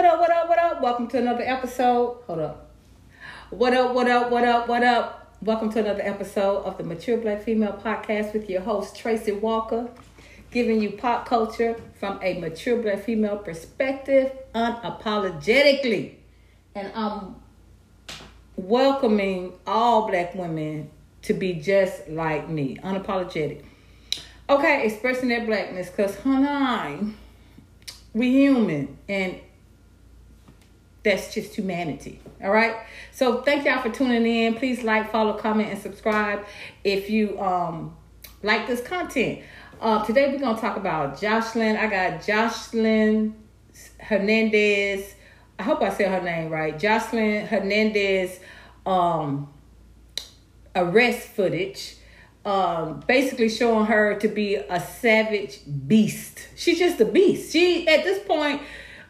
What up, what up, what up? Welcome to another episode. Hold up. What up, what up, what up, what up? Welcome to another episode of the Mature Black Female Podcast with your host, Tracy Walker, giving you pop culture from a mature black female perspective unapologetically. And I'm welcoming all black women to be just like me, unapologetic. Okay, expressing their blackness, because, honey, we human, and that's just humanity. All right. So thank y'all for tuning in. Please like, follow, comment, and subscribe if you um like this content. Uh, today we're gonna talk about Joseline. I got Joseline Hernandez. I hope I said her name right. Joseline Hernandez um arrest footage. Um, basically showing her to be a savage beast. She's just a beast. She at this point,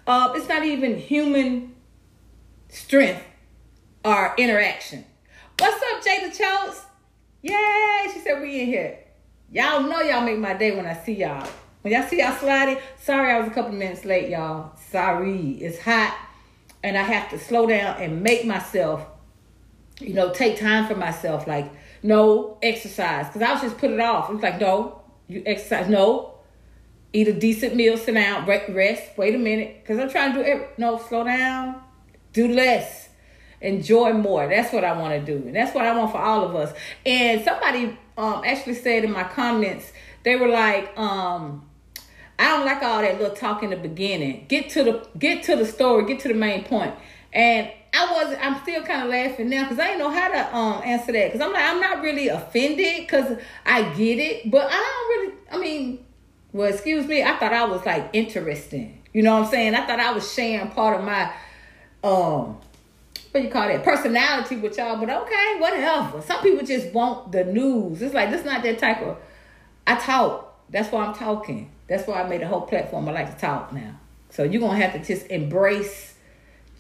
uh, it's not even human strength our interaction. What's up, Jada Chotes? Yay! She said we in here. Y'all know y'all make my day when I see y'all. When y'all see y'all sliding, sorry I was a couple minutes late, y'all. Sorry. It's hot. And I have to slow down and make myself, you know, take time for myself. Like, no exercise. Because I was just put it off. It was like, no, you exercise. No. Eat a decent meal, sit down, rest. Wait a minute. Because I'm trying to do it. No, slow down do less enjoy more. That's what i want to do and that's what i want for all of us. And somebody um actually said in my comments they were like um i don't like all that little talk in the beginning. Get to the get to the story get to the main point. and i wasn't i'm still kind of laughing now because i didn't know how to um answer that because i'm like i'm not really offended because i get it but i don't really i mean well excuse me i thought i was like interesting. You know what i'm saying? I thought i was sharing part of my um what you call that personality with y'all, but okay, whatever. Some people just want the news. It's like this not that type of I talk. That's why I'm talking. That's why I made a whole platform. I like to talk now. So you're gonna have to just embrace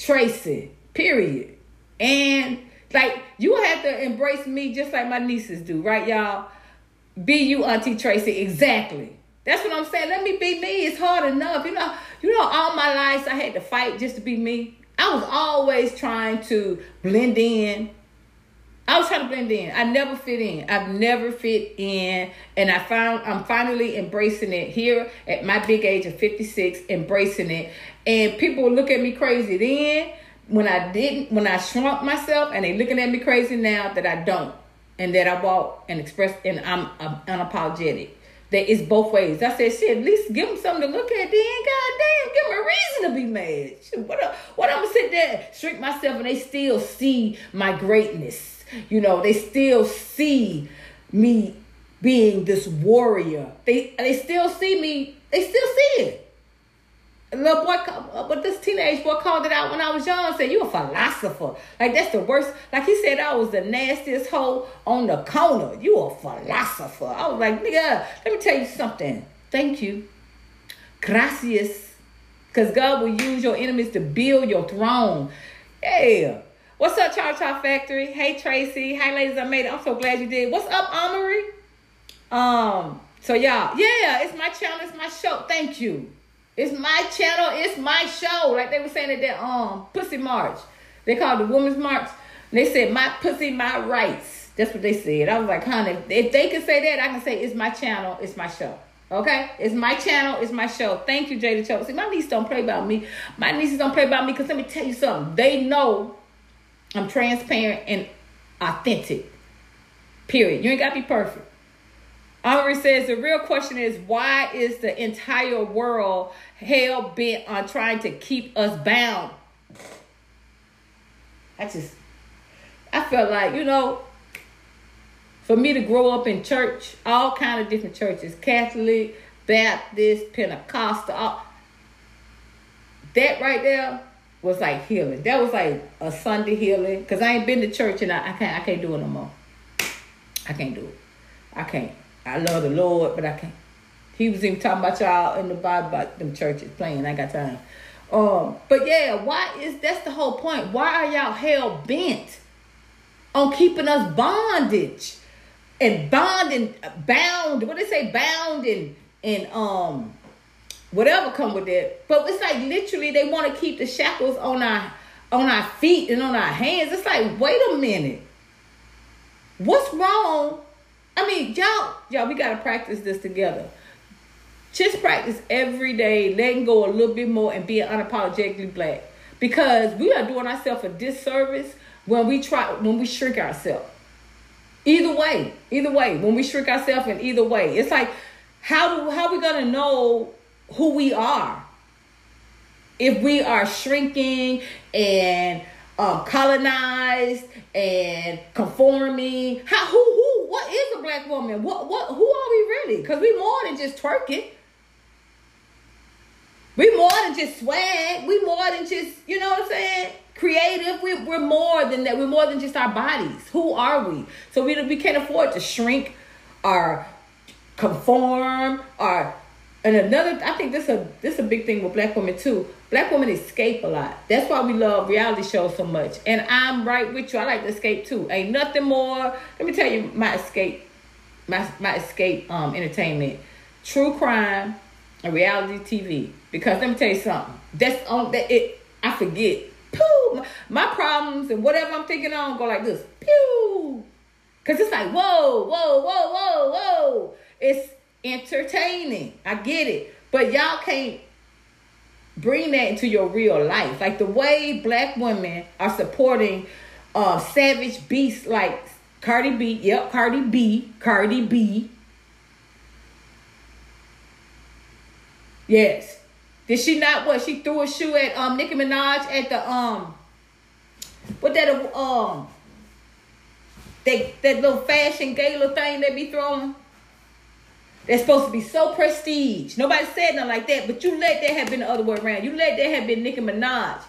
Tracy, period. And like you have to embrace me just like my nieces do, right, y'all? Be you, Auntie Tracy, exactly. That's what I'm saying. Let me be me. It's hard enough. You know, you know, all my life I had to fight just to be me. I was always trying to blend in. I was trying to blend in. I never fit in. I've never fit in. And I found I'm finally embracing it here at my big age of 56, embracing it. And people look at me crazy then when I didn't, when I shrunk myself, and they looking at me crazy now that I don't. And that I walk and express and I'm, I'm unapologetic that it's both ways. I said, shit, at least give them something to look at. Then, goddamn, give them a reason to be mad. Shit, what, what I'm gonna sit there, shrink myself, and they still see my greatness. You know, they still see me being this warrior. They they still see me. They still see it little boy, uh, but this teenage boy called it out when I was young. Said you a philosopher. Like that's the worst. Like he said, I was the nastiest hoe on the corner. You a philosopher. I was like, nigga, let me tell you something. Thank you, gracias, because God will use your enemies to build your throne. Yeah. What's up, Cha Cha Factory? Hey Tracy. Hey ladies, I made it. I'm so glad you did. What's up, Amory? Um. So y'all, yeah, it's my channel. It's my show. Thank you. It's my channel. It's my show. Like they were saying at that um pussy march. They called the women's march. They said my pussy, my rights. That's what they said. I was like, honey, if they can say that, I can say it's my channel. It's my show. Okay, it's my channel, it's my show. Thank you, Jada Cho. See, my niece don't play about me. My nieces don't play about me because let me tell you something. They know I'm transparent and authentic. Period. You ain't got to be perfect. Henri says the real question is why is the entire world hell bent on trying to keep us bound? I just, I felt like, you know, for me to grow up in church, all kind of different churches, Catholic, Baptist, Pentecostal, all, that right there was like healing. That was like a Sunday healing. Cause I ain't been to church and I, I can't I can't do it no more. I can't do it. I can't. I love the Lord, but I can't. He was even talking about y'all in the Bible about them churches playing. I got time. Um, but yeah, why is that's the whole point? Why are y'all hell bent on keeping us bondage and bonding bound? What they say, bound and and um whatever come with it. But it's like literally they want to keep the shackles on our on our feet and on our hands. It's like, wait a minute. What's wrong? I mean, y'all, y'all, we gotta practice this together. Just practice every day, letting go a little bit more and being unapologetically black. Because we are doing ourselves a disservice when we try when we shrink ourselves. Either way, either way, when we shrink ourselves in either way, it's like how do how are we gonna know who we are if we are shrinking and um, colonized and conforming? How who who what is a black woman? What what who are we really? Because we more than just twerking. We more than just swag. We more than just you know what I'm saying creative. We, we're more than that. We're more than just our bodies. Who are we? So we, we can't afford to shrink or conform or and another I think this a this a big thing with black women too. Black women escape a lot. That's why we love reality shows so much. And I'm right with you. I like to escape too. Ain't nothing more. Let me tell you my escape, my my escape um entertainment. True crime and reality TV. Because let me tell you something. That's on that it I forget pew, my problems and whatever I'm thinking on go like this, pew. Cause it's like, whoa, whoa, whoa, whoa, whoa. It's entertaining. I get it. But y'all can't bring that into your real life. Like the way black women are supporting uh savage beasts like Cardi B. Yep, Cardi B. Cardi B. Yes. Did she not what? She threw a shoe at um Nicki Minaj at the um what that um that that little fashion gala thing they be throwing? That's supposed to be so prestige. Nobody said nothing like that, but you let that have been the other way around. You let that have been Nicki Minaj.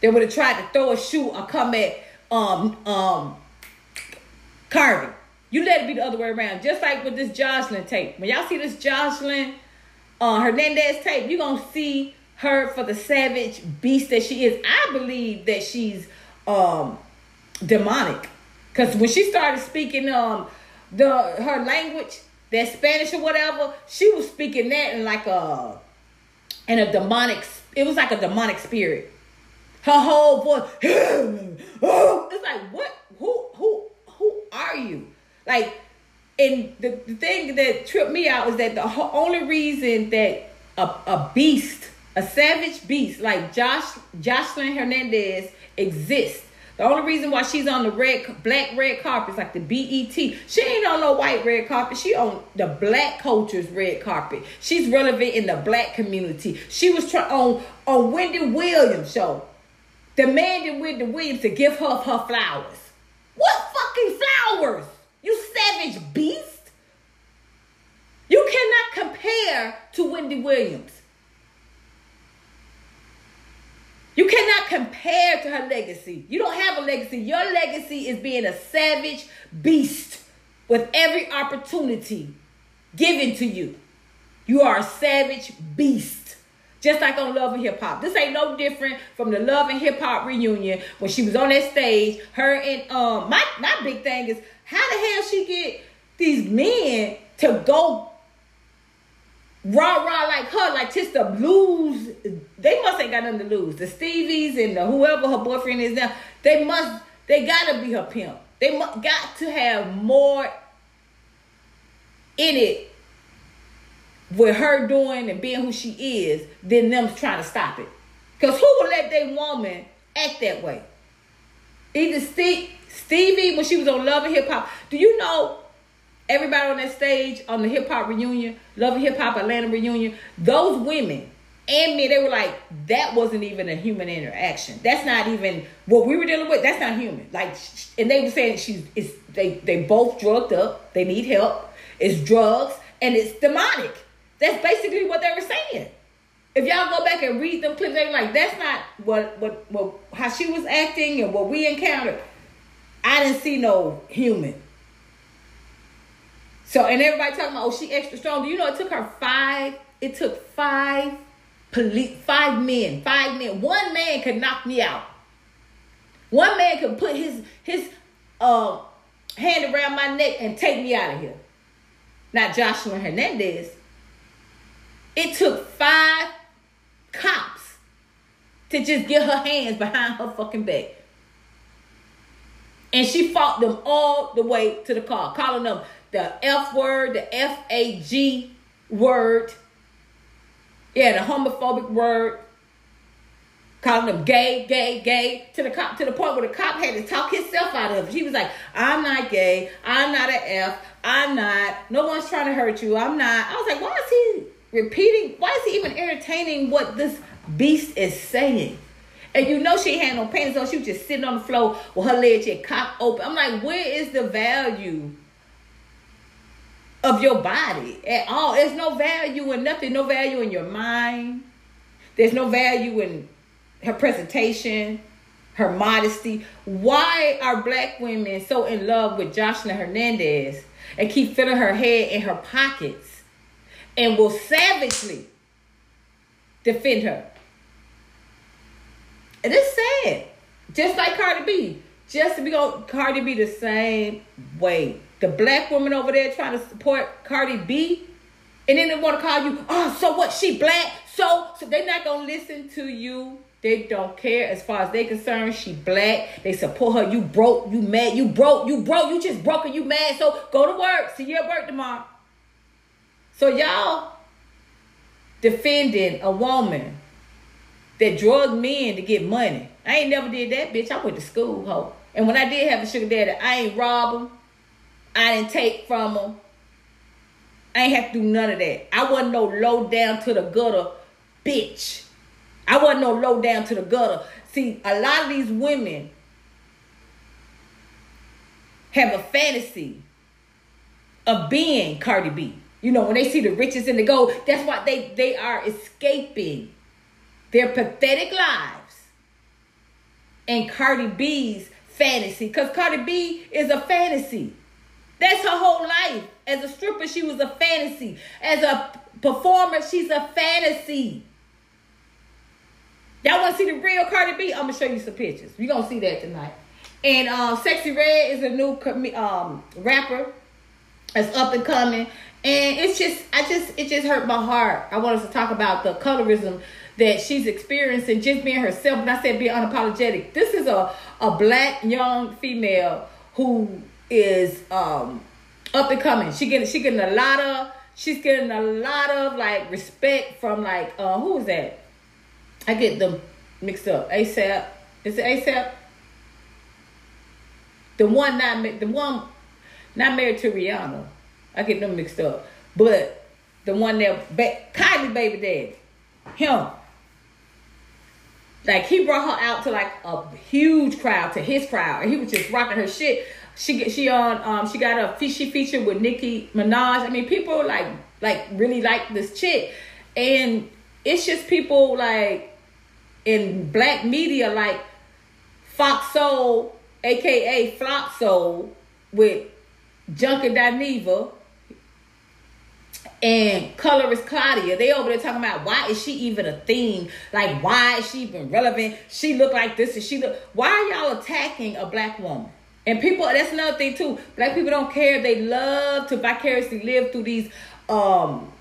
They would have tried to throw a shoe or come at um um Cardi. You let it be the other way around. Just like with this Joseline tape. When y'all see this Joseline uh, Hernandez tape, you're gonna see her for the savage beast that she is. I believe that she's um demonic. Cause when she started speaking um the her language, that Spanish or whatever, she was speaking that in like a in a demonic it was like a demonic spirit. Her whole voice it's like what who who who are you? Like and the, the thing that tripped me out was that the only reason that a, a beast, a savage beast like Josh Joseline Hernandez exists. The only reason why she's on the red, black red carpet is like the BET. She ain't on no white red carpet. She on the black culture's red carpet. She's relevant in the black community. She was trying on on Wendy Williams show, demanding Wendy Williams to give her her flowers. What fucking flowers? You savage beast. You cannot compare to Wendy Williams. You cannot compare to her legacy. You don't have a legacy. Your legacy is being a savage beast with every opportunity given to you. You are a savage beast. Just like on Love and Hip Hop. This ain't no different from the Love and Hip Hop reunion when she was on that stage. Her and um my my big thing is how the hell she get these men to go rah rah like her, like just to lose? They must ain't got nothing to lose. The Stevies and the whoever her boyfriend is now, they must, they gotta be her pimp. They must, got to have more in it with her doing and being who she is than them trying to stop it. Because who would let that woman act that way? Either Steve, Stevie, when she was on Love and Hip Hop, do you know everybody on that stage on the hip hop reunion, Love and Hip Hop Atlanta reunion, those women and me, they were like, that wasn't even a human interaction. That's not even what we were dealing with. That's not human. Like, and they were saying she's, they, they both drugged up. They need help. It's drugs and it's demonic. That's basically what they were saying. If y'all go back and read them clips, they were like, that's not what, what, what, how she was acting and what we encountered. I didn't see no human. So and everybody talking about, oh, she extra strong. Do you know it took her five? It took five police, five men, five men. One man could knock me out. One man could put his his uh, hand around my neck and take me out of here. Not Joshua Hernandez. It took five cops to just get her hands behind her fucking back. And she fought them all the way to the car, calling them the F word, the F A G word, yeah, the homophobic word, calling them gay, gay, gay, to the cop to the point where the cop had to talk himself out of it. He was like, I'm not gay, I'm not an F, I'm not, no one's trying to hurt you, I'm not. I was like, why is he repeating? Why is he even entertaining what this beast is saying? And you know she had no pants on. She was just sitting on the floor with her legs just cocked open. I'm like, where is the value of your body at all? There's no value in nothing. No value in your mind. There's no value in her presentation, her modesty. Why are black women so in love with Joseline Hernandez and keep filling her head in her pockets and will savagely defend her? And it's sad. Just like Cardi B. Just to be on Cardi B the same way. The black woman over there trying to support Cardi B. And then they want to call you, oh, so what? She black. So, so they're not to listen to you. They don't care as far as they concerned. She black. They support her. You broke. You mad. You broke. You broke. You just broke and you mad. So go to work. See you at work tomorrow. So y'all defending a woman that drug men to get money. I ain't never did that, bitch. I went to school, ho. And when I did have a sugar daddy, I ain't rob him. I didn't take from them. I ain't have to do none of that. I wasn't no low down to the gutter bitch. I wasn't no low down to the gutter. See, a lot of these women have a fantasy of being Cardi B. You know, when they see the riches and the gold, that's why they, they are escaping their pathetic lives and Cardi B's fantasy. Because Cardi B is a fantasy. That's her whole life. As a stripper, she was a fantasy. As a performer, she's a fantasy. Y'all want to see the real Cardi B? I'm gonna show you some pictures. You're gonna see that tonight. And uh, Sexyy Red is a new um, rapper that's up and coming. And it's just, I just, it just hurt my heart. I want us to talk about the colorism that she's experiencing just being herself. And I said being unapologetic. This is a, a black young female who is um up and coming. She getting she getting a lot of she's getting a lot of like respect from like uh who is that? I get them mixed up. ASAP. Is it ASAP? The one not the one not married to Rihanna. I get them mixed up. But the one that ba- Kylie baby daddy. Him. Like he brought her out to like a huge crowd, to his crowd, and he was just rocking her shit. She she on um she got a she featured with Nicki Minaj. I mean, people like like really like this chick, and it's just people like in black media like Fox Soul, aka Flop Soul, with Junkie Dineva and colorist Claudia. They over there talking about why is she even a thing? Like why is she even relevant? She look like this and she look. Why are y'all attacking a black woman? And people, that's another thing too. Black people don't care. They love to vicariously live through these um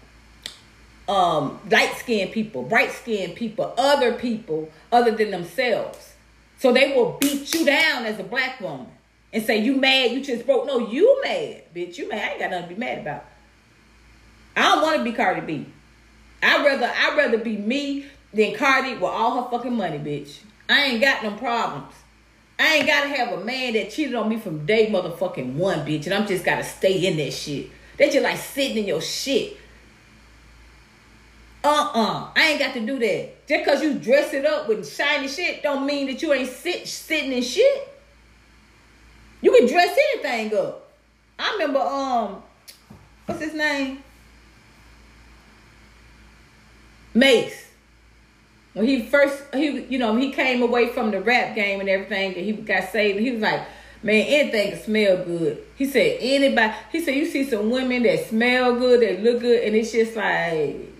um light skinned people, bright skinned people, other people other than themselves. So they will beat you down as a black woman and say you mad, you just broke. No, you mad, bitch. You mad. I ain't got nothing to be mad about. I don't want to be Cardi B. I'd rather I'd rather be me than Cardi with all her fucking money, bitch. I ain't got no problems. I ain't gotta have a man that cheated on me from day motherfucking one, bitch, and I'm just gotta stay in that shit. They just like sitting in your shit. Uh-uh. I ain't got to do that. Just cause you dress it up with shiny shit don't mean that you ain't sit sitting in shit. You can dress anything up. I remember um what's his name? Mase. When he first he you know, he came away from the rap game and everything and he got saved, he was like, Man, anything can smell good. He said anybody he said you see some women that smell good, they look good, and it's just like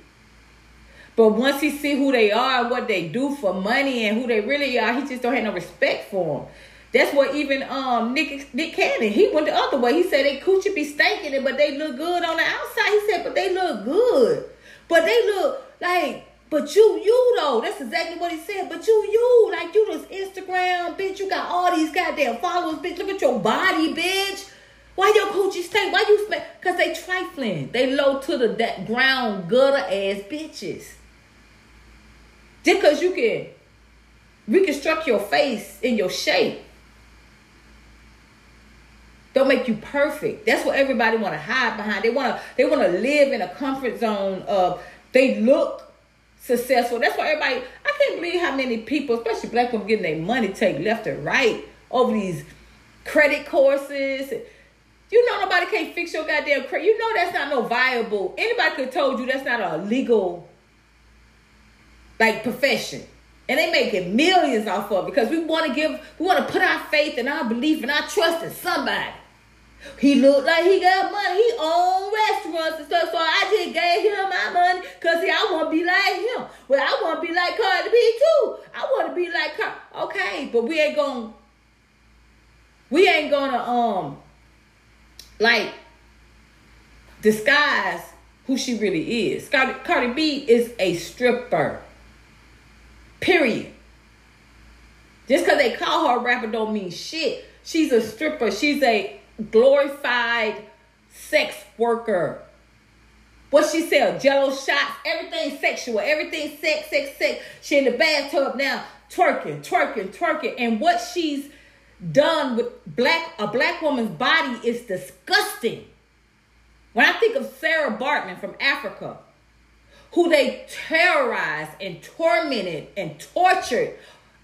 but once he see who they are what they do for money and who they really are, he just don't have no respect for them. That's what even um Nick Nick Cannon he went the other way. He said they coochie be stinking it, but they look good on the outside. He said, but they look good. But they look like, but you, you though. That's exactly what he said. But you, you, like you this Instagram, bitch. You got all these goddamn followers, bitch. Look at your body, bitch. Why your coochie stink? Why you smell? Cause they trifling. They low to the that ground gutter ass bitches. Just cause you can reconstruct your face in your shape don't make you perfect. That's what everybody want to hide behind. They want to they want to live in a comfort zone of they look successful. That's why everybody I can't believe how many people, especially black people, getting their money taken left and right over these credit courses. You know nobody can't fix your goddamn credit. You know that's not no viable. Anybody could told you that's not a legal like profession. And they making millions off of it because we want to give, we want to put our faith and our belief and our trust in somebody. He looked like he got money. He owned restaurants and stuff. So I just gave him my money because I want to be like him. Well, I want to be like Cardi B too. I want to be like Cardi. Okay, but we ain't going to, we ain't gonna um like disguise who she really is. Cardi, Cardi B is a stripper. Period. Just because they call her a rapper don't mean shit. She's a stripper. She's a glorified sex worker. What she sell? Jello shots, everything sexual, everything sex, sex, sex. She in the bathtub now, twerking, twerking, twerking. And what she's done with black a black woman's body is disgusting. When I think of Sarah Baartman from Africa, who they terrorized and tormented and tortured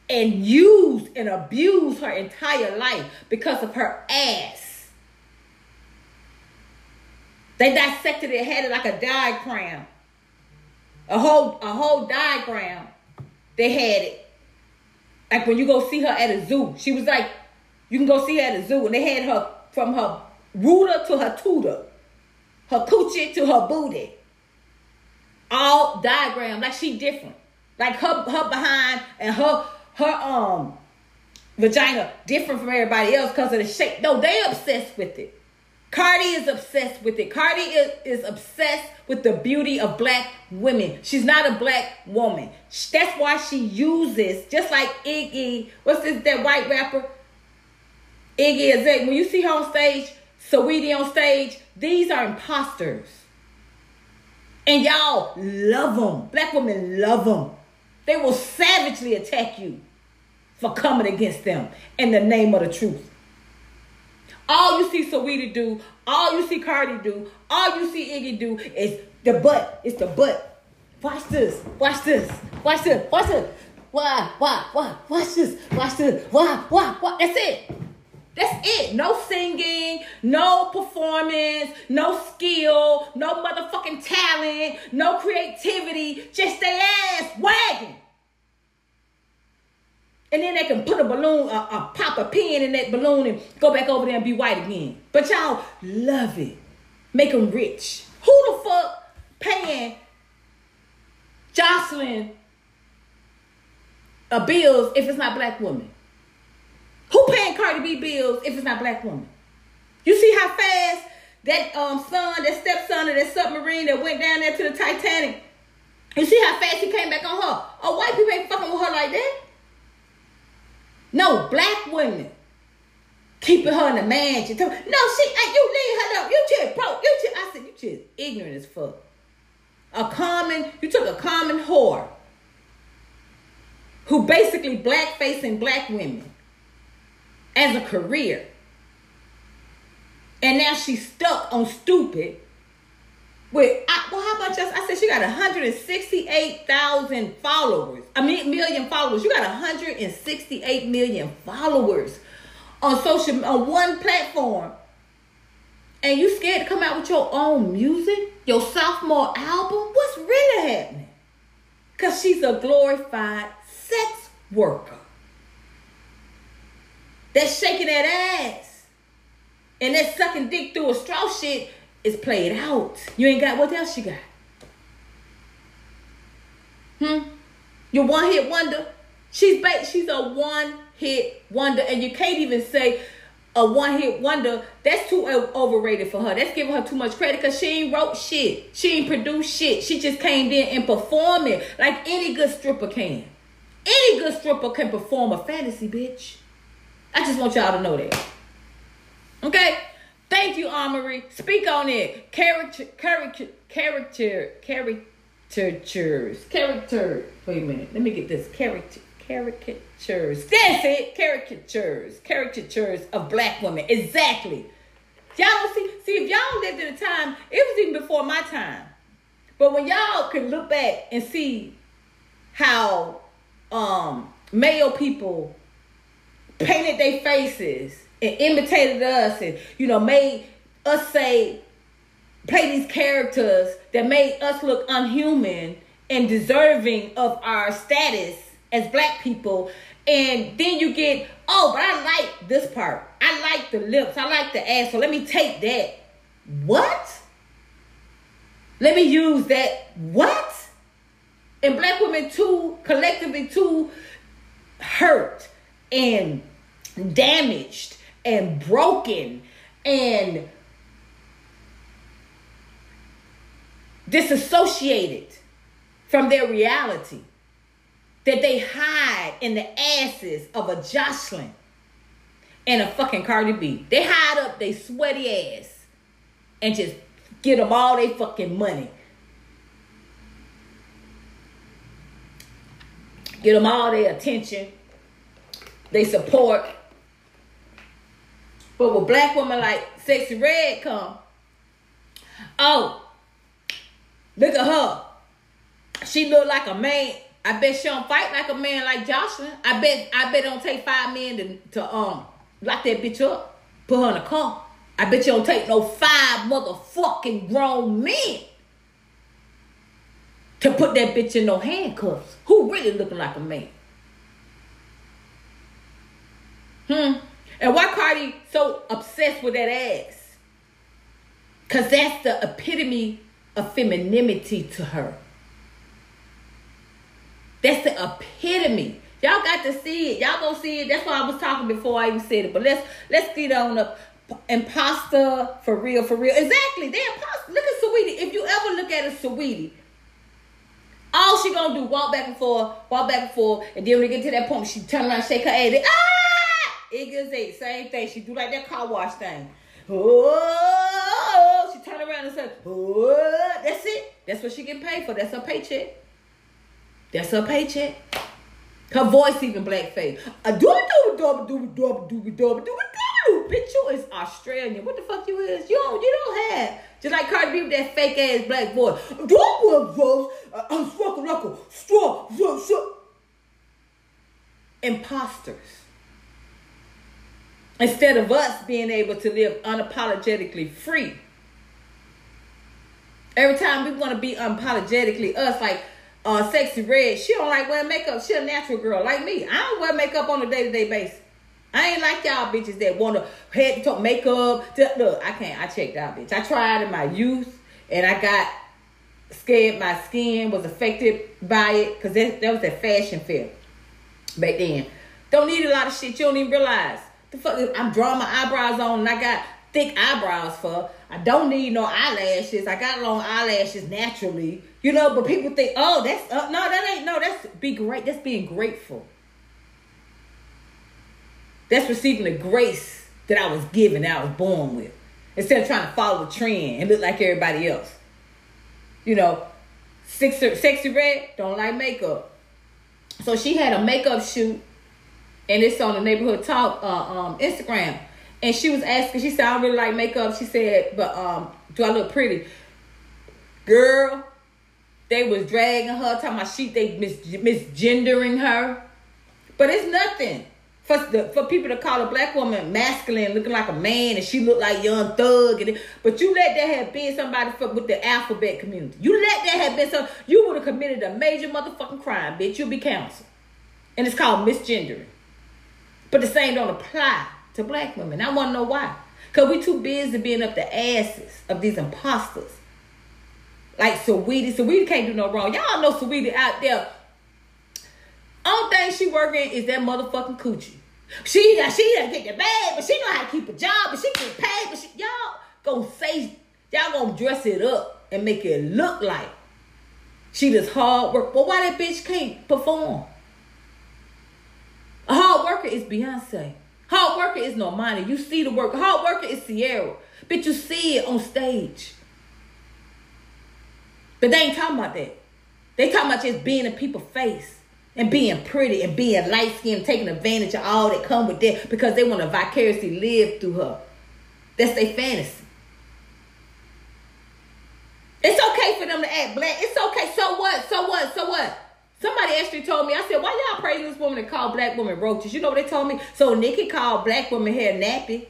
and used and abused her entire life because of her ass. They dissected it, had it like a diagram. A whole a whole diagram. They had it. Like when you go see her at a zoo. She was like, you can go see her at a zoo. And they had her from her rooter to her tutor. Her coochie to her booty. All diagram. Like she different. Like her her behind and her her um vagina different from everybody else because of the shape. No, they obsessed with it. Cardi is obsessed with it. Cardi is, is obsessed with the beauty of black women. She's not a black woman. That's why she uses, just like Iggy, what's this, that white rapper? Iggy Azalea. When you see her on stage, Saweetie on stage, these are imposters. And y'all love them. Black women love them. They will savagely attack you for coming against them in the name of the truth. All you see Saweetie do, all you see Cardi do, all you see Iggy do is the butt. It's the butt. Watch this. Watch this. Watch this. Watch this. Why? Why? Why? Watch this. Watch this. Why? Why? Why? That's it. That's it. No singing, no performance, no skill, no motherfucking talent, no creativity. Just their ass wagging. And then they can put a balloon, uh, uh, pop a pin in that balloon and go back over there and be white again. But y'all love it. Make them rich. Who the fuck paying Joseline uh, bills if it's not black woman? Who paying Cardi B bills if it's not black woman? You see how fast that um son, that stepson of that submarine that went down there to the Titanic. You see how fast he came back on her? Oh, white people ain't fucking with her like that. No, black women keeping her in the mansion. No, she, ain't. you leave her up. You just broke. You just, I said, you just ignorant as fuck. A common, you took a common whore who basically black facing black women as a career. And now she's stuck on stupid with I, well, how much? I said she got 168,000 followers. I mean, million followers. You got 168 million followers on social on one platform, and you scared to come out with your own music, your sophomore album. What's really happening? Cause she's a glorified sex worker that's shaking that ass and that sucking dick through a straw shit is played out. You ain't got what else you got? Hmm? Your one hit wonder. She's ba- she's a one hit wonder, and you can't even say a one hit wonder, that's too overrated for her. That's giving her too much credit because she ain't wrote shit. She ain't produced shit. She just came in and performed it like any good stripper can. Any good stripper can perform a fantasy, bitch. I just want y'all to know that. Okay? Thank you, Amory. Speak on it. Character, character, character, caricatures, character. Wait a minute. Let me get this. Character, caricatures. That's it. Caricatures, caricatures of black women. Exactly. Y'all see. See, if y'all lived in a time, it was even before my time. But when y'all can look back and see how um male people painted their faces and imitated us and you know made us say play these characters that made us look unhuman and deserving of our status as black people. And then you get oh but i like this part. I like the lips. I like the ass. So let me take that. What? Let me use that. What? And black women too collectively too hurt and damaged and broken and disassociated from their reality that they hide in the asses of a Joseline and a fucking Cardi B. They hide up their sweaty ass and just get them all their fucking money. Get them all their attention, they support, but with black women like Sexyy Red come, oh, look at her. She look like a man. I bet she don't fight like a man like Joseline. I bet I bet don't take five men to, to um lock that bitch up, put her in a car. I bet you don't take no five motherfucking grown men to put that bitch in no handcuffs. Who really looking like a man? Hmm. And why Cardi so obsessed with that ass? Cause that's the epitome of femininity to her. That's the epitome. Y'all got to see it. Y'all gonna see it. That's why I was talking before I even said it. But let's let's get on up. Imposter for real, for real. Exactly. They imposter. Look at Saweetie. If you ever look at a Saweetie, all she gonna do walk back and forth, walk back and forth, and then when we get to that point, she turn around, shake her head. Ah! Iggy's eight, same thing. She do like that car wash thing. Oh, she turn around and say, oh, that's it. That's what she get paid for. That's her paycheck. That's her paycheck. Her voice even blackface. A do do do do do do do do do Bitch, you is Australian. What the fuck you is? You don't you don't have just like Cardi B with that fake ass black voice. Don't voice. I'm fucking like a straw. Imposters. Instead of us being able to live unapologetically free. Every time we want to be unapologetically us, like uh, Sexyy Red, she don't like wearing makeup. She a natural girl like me. I don't wear makeup on a day to day basis. I ain't like y'all bitches that want to head to makeup. Look, I can't. I checked out, bitch. I tried in my youth, and I got scared. My skin was affected by it because that, that was that fashion fair back then. Don't need a lot of shit. You don't even realize. The fuck, I'm drawing my eyebrows on and I got thick eyebrows for. I don't need no eyelashes. I got long eyelashes naturally. You know, but people think, oh, that's uh, no, that ain't no. That's be great. That's being grateful. That's receiving the grace that I was given, that I was born with, instead of trying to follow a trend and look like everybody else. You know, sexy, Sexyy Red don't like makeup, so she had a makeup shoot and it's on the neighborhood talk uh, um, Instagram. And she was asking, she said, I really like makeup. She said, but um, do I look pretty? Girl, they was dragging her, talking about she they mis- misgendering her. But it's nothing. For, the, for people to call a black woman masculine, looking like a man, and she look like young thug, and but you let that have been somebody for, with the alphabet community. You let that have been so you would have committed a major motherfucking crime, bitch. You'll be counseled, and it's called misgendering. But the same don't apply to black women. I want to know why. Because we too busy being up the asses of these imposters. Like Saweetie. Saweetie can't do no wrong. Y'all know Saweetie out there. Only thing she working is that motherfucking coochie. She got she doesn't get the bag, but she know how to keep a job, but she get paid, but she, y'all gonna say y'all gonna dress it up and make it look like she does hard work. But why that bitch can't perform? A hard worker is Beyonce. Hard worker is Normani. You see the work. Hard worker is Ciara. But you see it on stage. But they ain't talking about that. They talking about just being in people's face and being pretty and being light skinned, taking advantage of all that come with that because they want to vicariously live through her. That's their fantasy. It's okay for them to act black. It's okay. So what? So what? So what? Somebody actually told me, I said, why y'all praising this woman that call black women roaches? You know what they told me? So Nikki called black women hair nappy.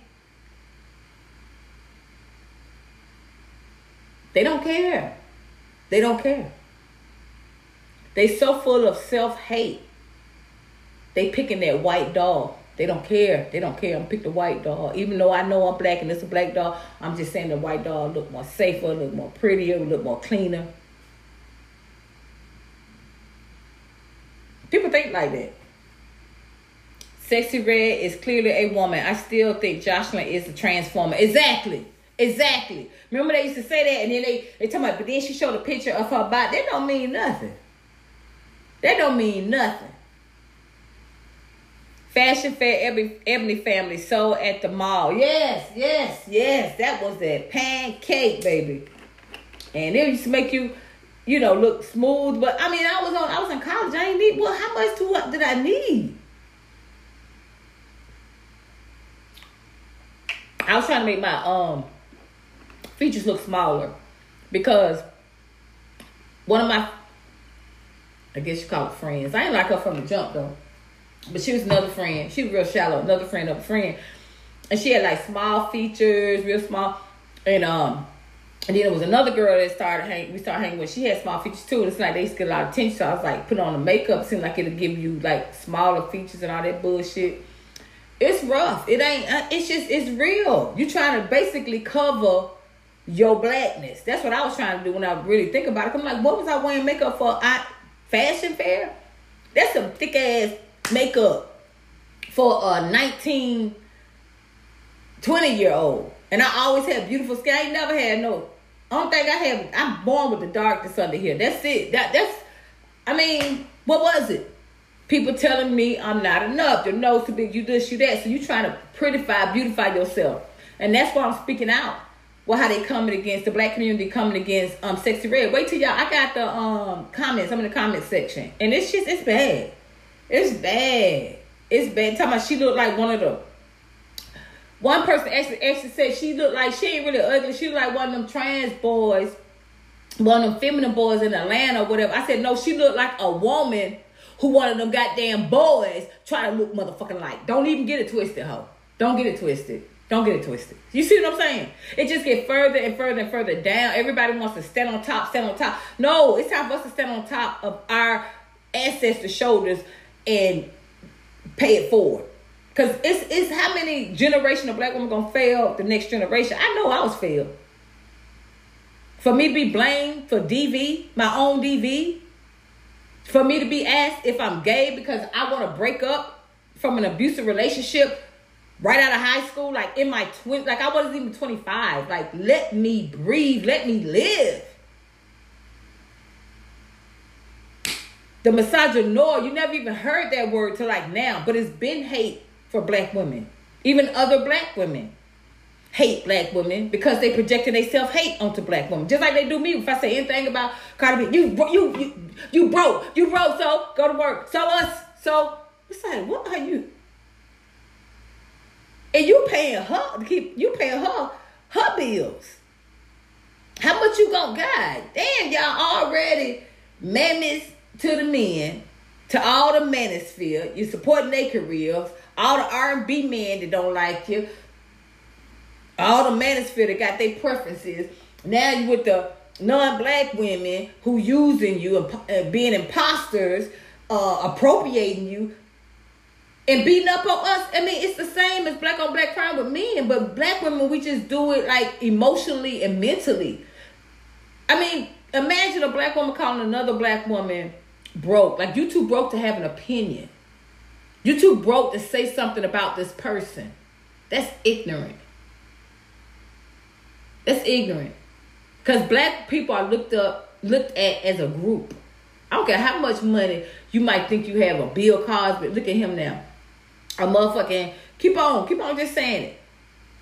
They don't care. They don't care. They so full of self-hate. They picking that white dog. They don't care. They don't care. I'm pick the white dog. Even though I know I'm black and it's a black dog, I'm just saying the white dog look more safer, look more prettier, look more cleaner. People think like that. Sexyy Red is clearly a woman. I still think Joseline is a transformer. Exactly. Exactly. Remember they used to say that and then they, they talk about, but then she showed a picture of her body. That don't mean nothing. That don't mean nothing. Fashion Fair Ebony, Ebony Family sold at the mall. Yes, yes, yes. That was that pancake, baby. And it used to make you, you know, look smooth. But I mean, I was on, I was in college. I ain't need. Well, how much to what did I need? I was trying to make my um features look smaller because one of my I guess you call it friends. I ain't like her from the jump though. But she was another friend. She was real shallow, another friend of a friend. And she had like small features, real small. And um and then there was another girl that started hanging we started hanging with. She had small features too. And it's like they used to get a lot of attention. So I was like, put on the makeup, seemed like it'll give you like smaller features and all that bullshit. It's rough. It ain't uh, it's just it's real. You trying to basically cover your blackness. That's what I was trying to do when I really think about it. I'm like, what was I wearing makeup for? I fashion fair? That's some thick ass makeup for a 19, 20 year old. And I always had beautiful skin. I ain't never had no. I don't think I have. I'm born with the darkness under here. That's it. That that's. I mean, what was it? People telling me I'm not enough. Your nose too big. You this, you that. So you trying to prettify, beautify yourself, and that's why I'm speaking out. Well, how they coming against the black community coming against um Sexyy Red. Wait till y'all. I got the um comments. I'm in the comment section, and it's just it's bad. It's bad. It's bad. Talking about she looked like one of the. One person actually actually said she looked like she ain't really ugly. She looked like one of them trans boys, one of them feminine boys in Atlanta or whatever. I said no, she looked like a woman who one of them goddamn boys try to look motherfucking like. Don't even get it twisted, hoe. Don't get it twisted. Don't get it twisted. You see what I'm saying? It just get further and further and further down. Everybody wants to stand on top, stand on top. No, it's time for us to stand on top of our ancestors' shoulders and pay it forward. Cause it's it's how many generation of black women gonna fail the next generation. I know I was failed. For me to be blamed for DV, my own DV, for me to be asked if I'm gay because I want to break up from an abusive relationship right out of high school, like in my twin, like I wasn't even 25. Like, let me breathe, let me live. The misogynoir, you never even heard that word till like now, but it's been hate for black women. Even other black women hate black women because they projecting they self hate onto black women. Just like they do me. If I say anything about Cardi B, you you you you broke, you broke, so go to work. So us, so it's like, what are you? And you paying her keep you paying her her bills. How much you gonna God? Damn, y'all already mammies to the men, to all the manosphere. You supporting their careers. All the R&B men that don't like you. All the manosphere that got their preferences. Now you with the non-black women who using you and uh, being imposters, uh, appropriating you, and beating up on us. I mean, it's the same as black on black crime with men, but black women we just do it like emotionally and mentally. I mean, imagine a black woman calling another black woman broke. Like you too broke to have an opinion. You too broke to say something about this person. That's ignorant. That's ignorant. Because black people are looked up, looked at as a group. I don't care how much money you might think you have a Bill Cosby. Look at him now. A motherfucking keep on, keep on just saying it.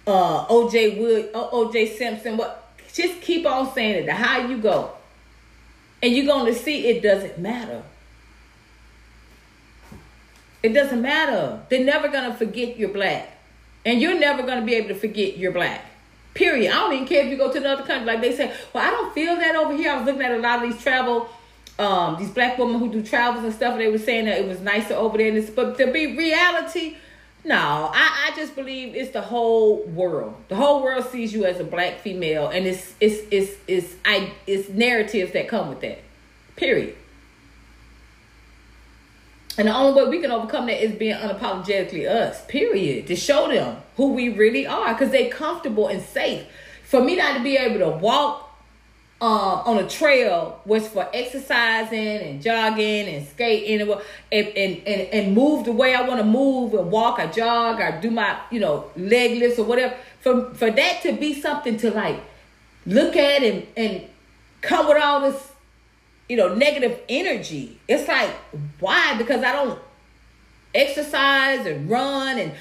Uh OJ Wood, OJ Simpson, what just keep on saying it. The higher you go. And you're gonna see it doesn't matter. It doesn't matter. They're never gonna forget you're black. And you're never gonna be able to forget you're black. Period. I don't even care if you go to another country. Like they say, well, I don't feel that over here. I was looking at a lot of these travel, um, these black women who do travels and stuff, and they were saying that it was nicer over there. And this, but to be reality, no, I, I just believe it's the whole world. The whole world sees you as a black female, and it's it's it's it's I it's narratives that come with that. Period. And the only way we can overcome that is being unapologetically us, period. To show them who we really are because they comfortable and safe. For me not to be able to walk um, on a trail was for exercising and jogging and skating and, and, and, and move the way I want to move and walk or jog or do my, you know, leg lifts or whatever. For, for that to be something to like look at and, and come with all this you know, negative energy. It's like, why? Because I don't exercise and run and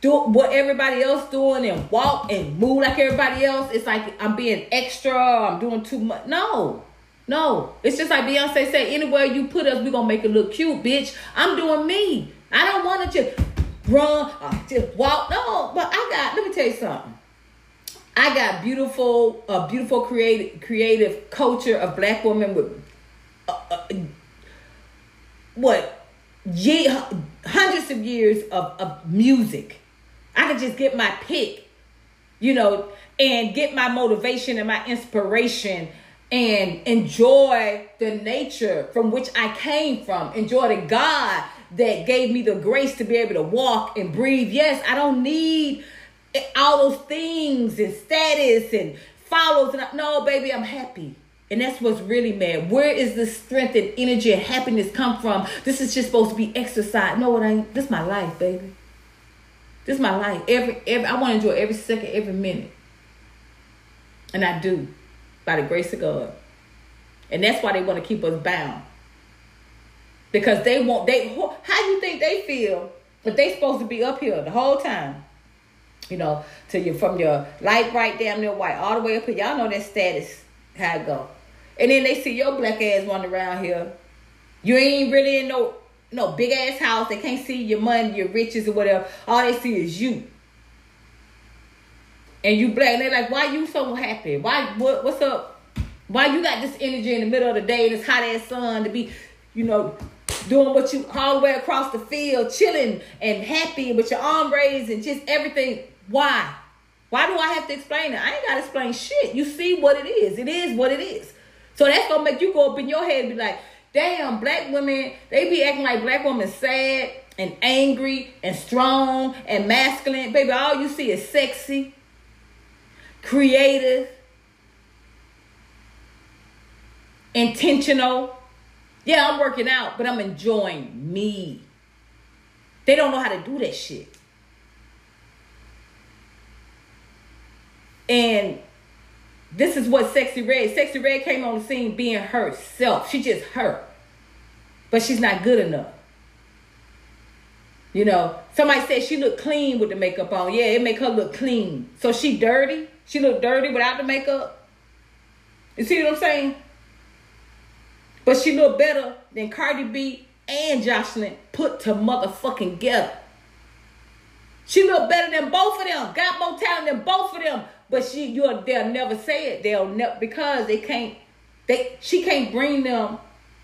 do what everybody else doing and walk and move like everybody else. It's like I'm being extra. I'm doing too much. No, no. It's just like Beyonce said. Anywhere you put us, we're gonna make it look cute, bitch. I'm doing me. I don't want to just run, or just walk. No, but I got. Let me tell you something. I got beautiful, a uh, beautiful creative, creative culture of black women with Uh, what ye, hundreds of years of, of music. I could just get my pick, you know, and get my motivation and my inspiration and enjoy the nature from which I came from. Enjoy the God that gave me the grace to be able to walk and breathe. Yes, I don't need all those things and status and follows. And I, no, baby, I'm happy. And that's what's really mad. Where is the strength and energy and happiness come from? This is just supposed to be exercise. No, it ain't. This is my life, baby. This is my life. Every every I want to enjoy every second, every minute. And I do. By the grace of God. And that's why they want to keep us bound. Because they want they how you think they feel if they supposed to be up here the whole time? You know, to you from your light bright damn near white all the way up here. Y'all know that status how it go. And then they see your black ass running around here. You ain't really in no no big ass house. They can't see your money, your riches, or whatever. All they see is you. And you black. And they're like, why you so happy? Why what what's up? Why you got this energy in the middle of the day, this hot ass sun to be, you know, doing what you all the way across the field, chilling and happy with your arm raised and just everything. Why? Why do I have to explain it? I ain't gotta explain shit. You see what it is. It is what it is. So that's gonna make you go up in your head and be like, damn, black women, they be acting like black women sad and angry and strong and masculine. Baby, all you see is sexy, creative, intentional. Yeah, I'm working out, but I'm enjoying me. They don't know how to do that shit. And this is what Sexyy Red. Sexyy Red came on the scene being herself. She just her. But she's not good enough. You know, somebody said she looked clean with the makeup on. Yeah, it make her look clean. So she dirty. She look dirty without the makeup. You see what I'm saying? But she look better than Cardi B and Joseline put to motherfucking together. She look better than both of them. Got more talent than both of them. But she, you, they'll never say it. They'll never because they can't. They she can't bring them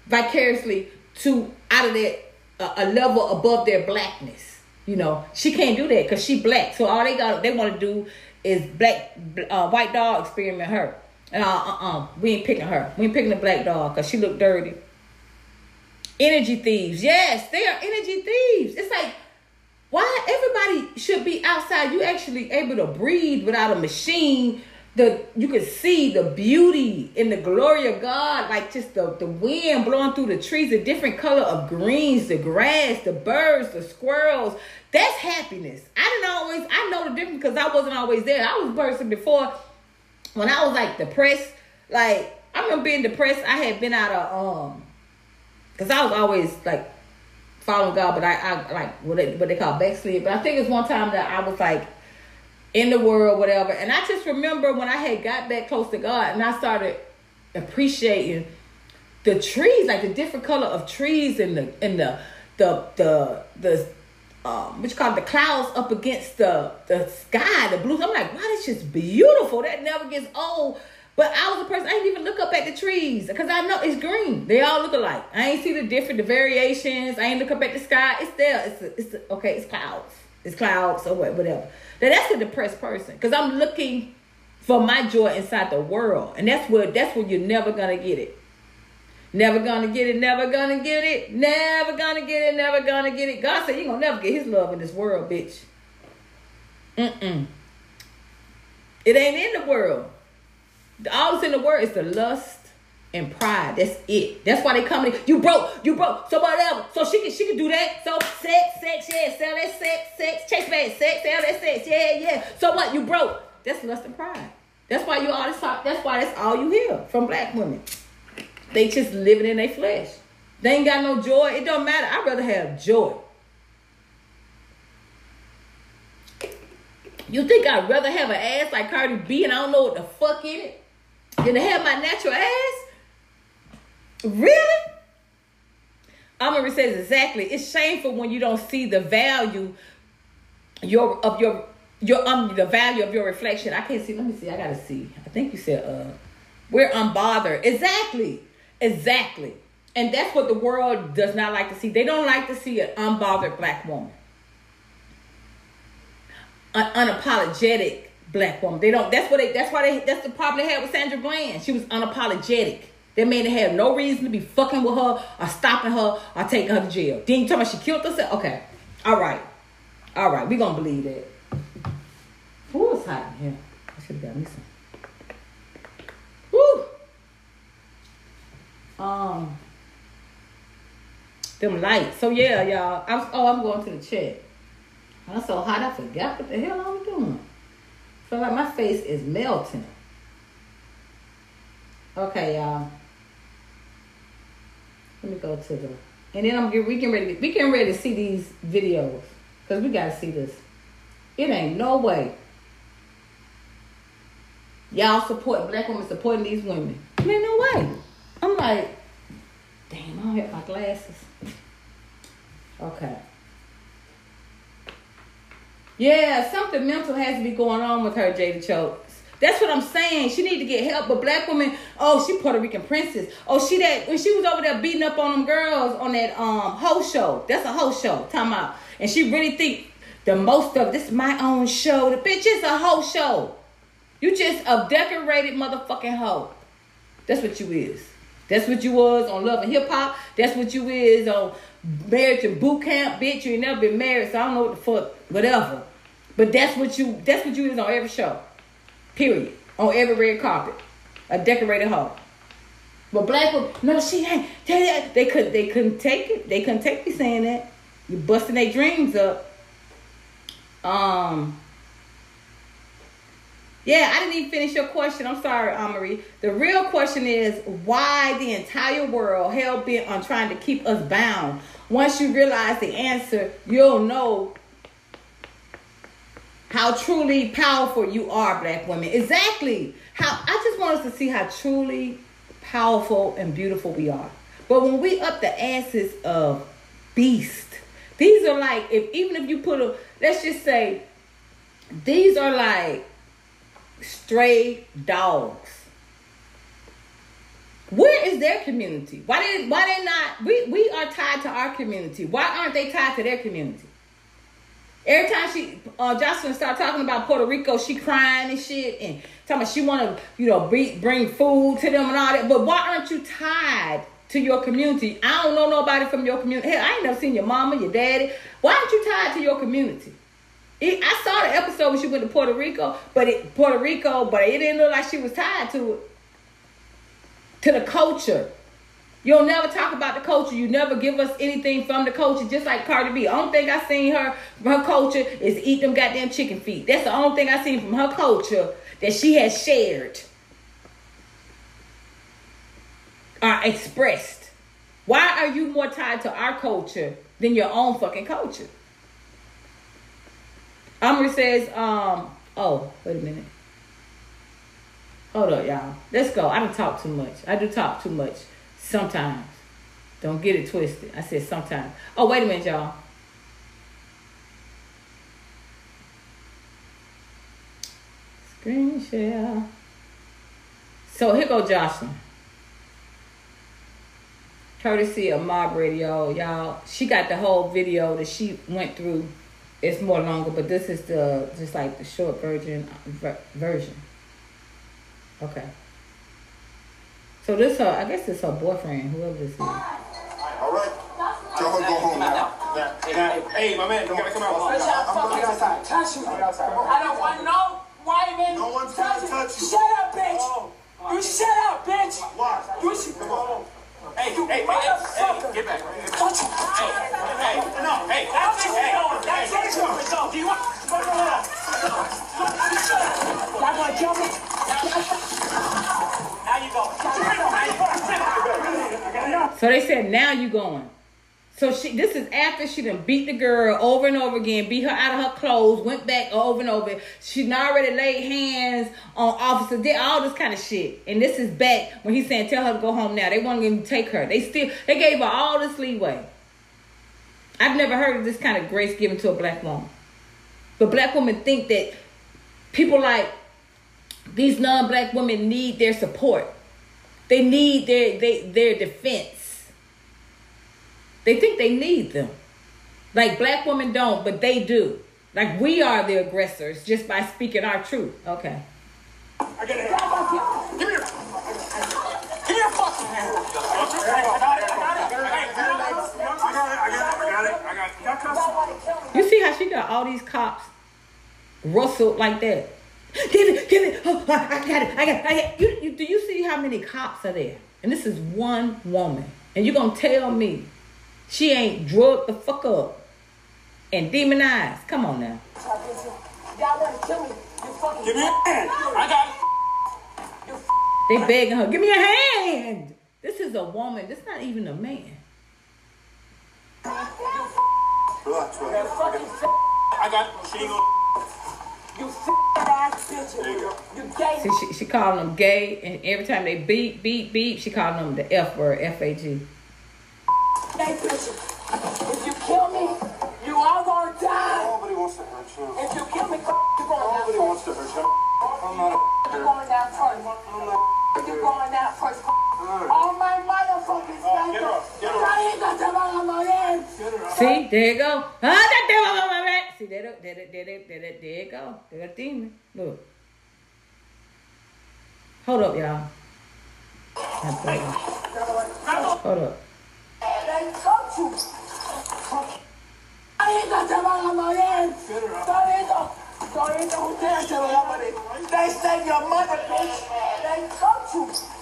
vicariously to out of that uh, a level above their blackness. You know, she can't do that because she black. So all they got they want to do is black uh, white dog experiment her. Uh, uh, uh, we ain't picking her. We ain't picking the black dog because she look dirty. Energy thieves. Yes, they are energy thieves. It's like why everybody should be outside? You actually able to breathe without a machine the you can see the beauty and the glory of God, like just the, the wind blowing through the trees, the different color of greens, the grass, the birds, the squirrels. That's happiness. I didn't always I know the difference because I wasn't always there. I was person before when I was like depressed, like I remember being depressed. I had been out of um because I was always like following God, but I, I like what they, what they call backslid. But I think it's one time that I was like in the world, whatever. And I just remember when I had got back close to God and I started appreciating the trees, like the different color of trees and the and the the the the um, which called the clouds up against the the sky, the blue. I'm like, wow, that's just beautiful. That never gets old. But I was a person, I didn't even look up at the trees because I know it's green. They all look alike. I ain't see the different, the variations. I ain't look up at the sky. It's there. It's, a, it's a, okay, it's clouds. It's clouds or whatever. Now that's a depressed person because I'm looking for my joy inside the world. And that's where that's where you're never gonna get it. Never gonna get it, never gonna get it, never gonna get it, never gonna get it. God said you're gonna never get his love in this world, bitch. Mm-mm. It ain't in the world. All that's in the world is the lust and pride. That's it. That's why they come in. You broke. You broke. So whatever. So she can she can do that. So sex, sex, yeah, sell that sex, sex, chase bag, sex, sell that sex, yeah, yeah. So what? You broke. That's lust and pride. That's why you always talk. That's why that's all you hear from black women. They just living in their flesh. They ain't got no joy. It don't matter. I'd rather have joy. You think I'd rather have an ass like Cardi B and I don't know what the fuck in it to have my natural ass? Really? Amory says exactly. It's shameful when you don't see the value your of your your um the value of your reflection. I can't see. Let me see. I gotta see. I think you said uh we're unbothered. Exactly. Exactly. And that's what the world does not like to see. They don't like to see an unbothered black woman. An unapologetic black woman. They don't that's what they that's why they that's the problem they had with Sandra Bland. She was unapologetic. That man had no reason to be fucking with her or stopping her or taking her to jail. Then you tell me she killed herself? Okay. All right. All right. we to believe that. Who was hot in here? I should have got me some. Woo! Um, them lights. So yeah, y'all. I was, oh, I'm going to the chat. I'm so hot, I forgot what the hell I was doing. Like my face is melting. Okay, y'all. Let me go to the, and then I'm get we can ready we can ready to see these videos because we gotta see this. It ain't no way. Y'all support black women supporting these women. It ain't no way. I'm like, damn, I don't have my glasses. Okay. Yeah, something mental has to be going on with her, Jada Choke. That's what I'm saying. She need to get help. But black women, oh, she Puerto Rican princess. Oh, she that when she was over there beating up on them girls on that um whole show. That's a whole show. Time out. And she really think the most of this my own show. The bitch is a whole show. You just a decorated motherfucking hoe. That's what you is. That's what you was on Love and Hip Hop. That's what you is on Marriage to Boot Camp, bitch. You ain't never been married, so I don't know what the fuck, whatever. But that's what you. That's what you is on every show. Period. On every red carpet. A decorated hoe. But black people, no, she ain't. They could they couldn't take it. They couldn't take me saying that. You're busting their dreams up. Um yeah, I didn't even finish your question. I'm sorry, Amory. The real question is why the entire world hell bent on trying to keep us bound. Once you realize the answer, you'll know how truly powerful you are, black women. Exactly. How I just want us to see how truly powerful and beautiful we are. But when we up the asses of beast, these are like if even if you put a let's just say these are like stray dogs. Where is their community? Why did why they not we we are tied to our community. Why aren't they tied to their community? Every time she, uh, Joseline start talking about Puerto Rico, she crying and shit, and talking about she want to, you know, bring, bring food to them and all that. But why aren't you tied to your community? I don't know nobody from your community. Hell, I ain't never seen your mama, your daddy. Why aren't you tied to your community? It, I saw the episode when she went to Puerto Rico, but it Puerto Rico, but it didn't look like she was tied to it. To the culture. You'll never talk about the culture. You never give us anything from the culture, just like Cardi B. Only thing I seen her from her culture is eat them goddamn chicken feet. That's the only thing I seen from her culture that she has shared or expressed. Why are you more tied to our culture than your own fucking culture? Amri says, um, oh, wait a minute. Hold up, y'all. Let's go. I don't talk too much. I do talk too much sometimes. Don't get it twisted. I said sometimes. Oh, wait a minute, y'all. Screen share. So here go Joseline. Courtesy of Mob Radio, y'all. She got the whole video that she went through it's more longer, but this is the just like the short version ver- version. Okay. So this her, I guess it's her boyfriend, whoever this is. All right. Y'all go home now. Hey, my man, you gotta come out. Touch you. I don't want no white man. No one's gonna touch you. Shut up, bitch. Oh. You shut up, bitch. Why? You should Come on. Hey, hey, hey, hey, get back. touch you. Hey, hey, no, hey, that's it. Hey, That's it. hey, do you want? Y'all gonna kill me? Now you go. Now you go. So they said now you going. So she this is after she done beat the girl over and over again, beat her out of her clothes, went back over and over. She already laid hands on officer, did all this kind of shit. And this is back when he's saying tell her to go home now. They won't even take her. They still they gave her all this leeway. I've never heard of this kind of grace given to a black woman. But black women think that people like these non-black women need their support. They need their they, their defense. They think they need them. Like black women don't, but they do. Like we are the aggressors just by speaking our truth. Okay. I got it. Give me your. Give me your fucking hand. I got it. I got it. You see how she got all these cops rustled like that? Give it, give it. Oh, I I got it. I got it. I got it. You, you, do you see how many cops are there? And this is one woman. And you're going to tell me she ain't drugged the fuck up and demonized. Come on now. Y'all wanna kill me? You fucking Give me your hand. I got it. They begging her, give me a hand. This is a woman. This not even a man. Relax, You relax. fucking I got it. She ain't gonna. You ass bitch. You. You gay. See, she, she calling them gay, and every time they beep, beep, beep, she called them the F word, F A G. Gay bitch. If you kill me, you all gonna die. Nobody wants to hurt you. If you kill me, you going down Nobody wants to hurt you. I'm not a You going down first. I'm not You going down first. All my motherfuckers. get her up, get her up. I ain't got the ball on my head. See, there you go. Ah, that devil on my back. See, there, there, there, there, there, there, there you go. There a demon. Look. Hold up, y'all. Hold up. They touch you. I ain't got the ball on my head. Torito. Torito, ustedes se lo llaman. They say your mother, bitch. They touch you.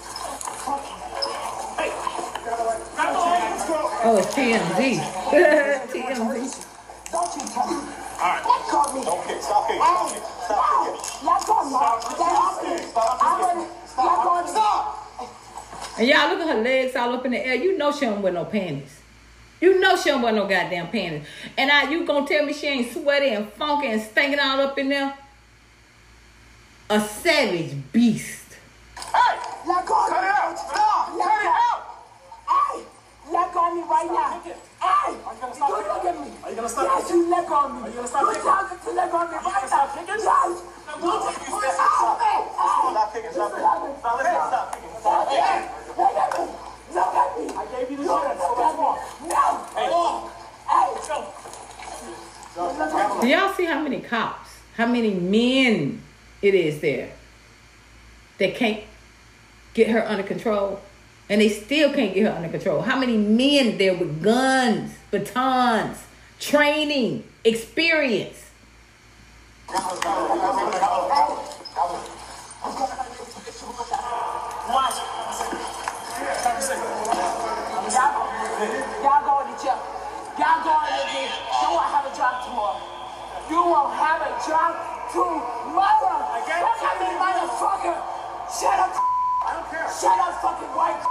Oh, TMZ. TMZ. Don't you touch me. Alright. Let go me. Okay, stop kicking. Stop kicking. Stop kicking. Let go me. Stop kicking. Stop I kicking. want let go me. Stop. And y'all look at her legs all up in the air. You know she don't wear no panties. You know she don't wear no goddamn panties. And I, you gonna tell me she ain't sweaty and funky and stinking all up in there? A savage beast. Hey, Let go cut me. it out. Stop. Let Cut it out. Hey, let go of me right now. kicking. Hey, gonna stop you kicking? look at me. Are you gonna stop Yes, you let go of me. Are you gonna stop You kicking? tell me to let go of me you right gonna stop now. kicking? Yes. Don't take you Put it step. out of me. Hey. Stop kicking. Stop kicking. Stop kicking. Stop kicking. Stop Hey, kicking. Look at me. Look at me. I gave you the Look shit. at me. No. Hey, Hey. Do y'all see how many cops, how many men it is there that can't get her under control? And they still can't get her under control. How many men there with guns, batons, training, experience? Watch. Y'all going to jail. Y'all going to jail. You won't have a job tomorrow. You won't have a job tomorrow. Look at me, motherfucker. Shut up. I don't care. Shut up, fucking white.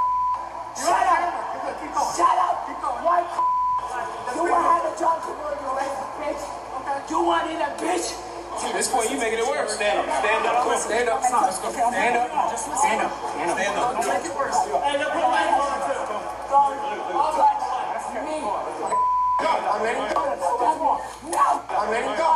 Shut up. Shut up, white. You won't have a job tomorrow, you racist bitch. You want it, a bitch. At This point, you making it worse. Stand up. Stand up. Come on. Stand up. Let's go. Stand up. Just stand up. Stand up. Stand up. Make it worse. Hey, look at my All right. Me. I'm ready to go. No. I'm ready to go.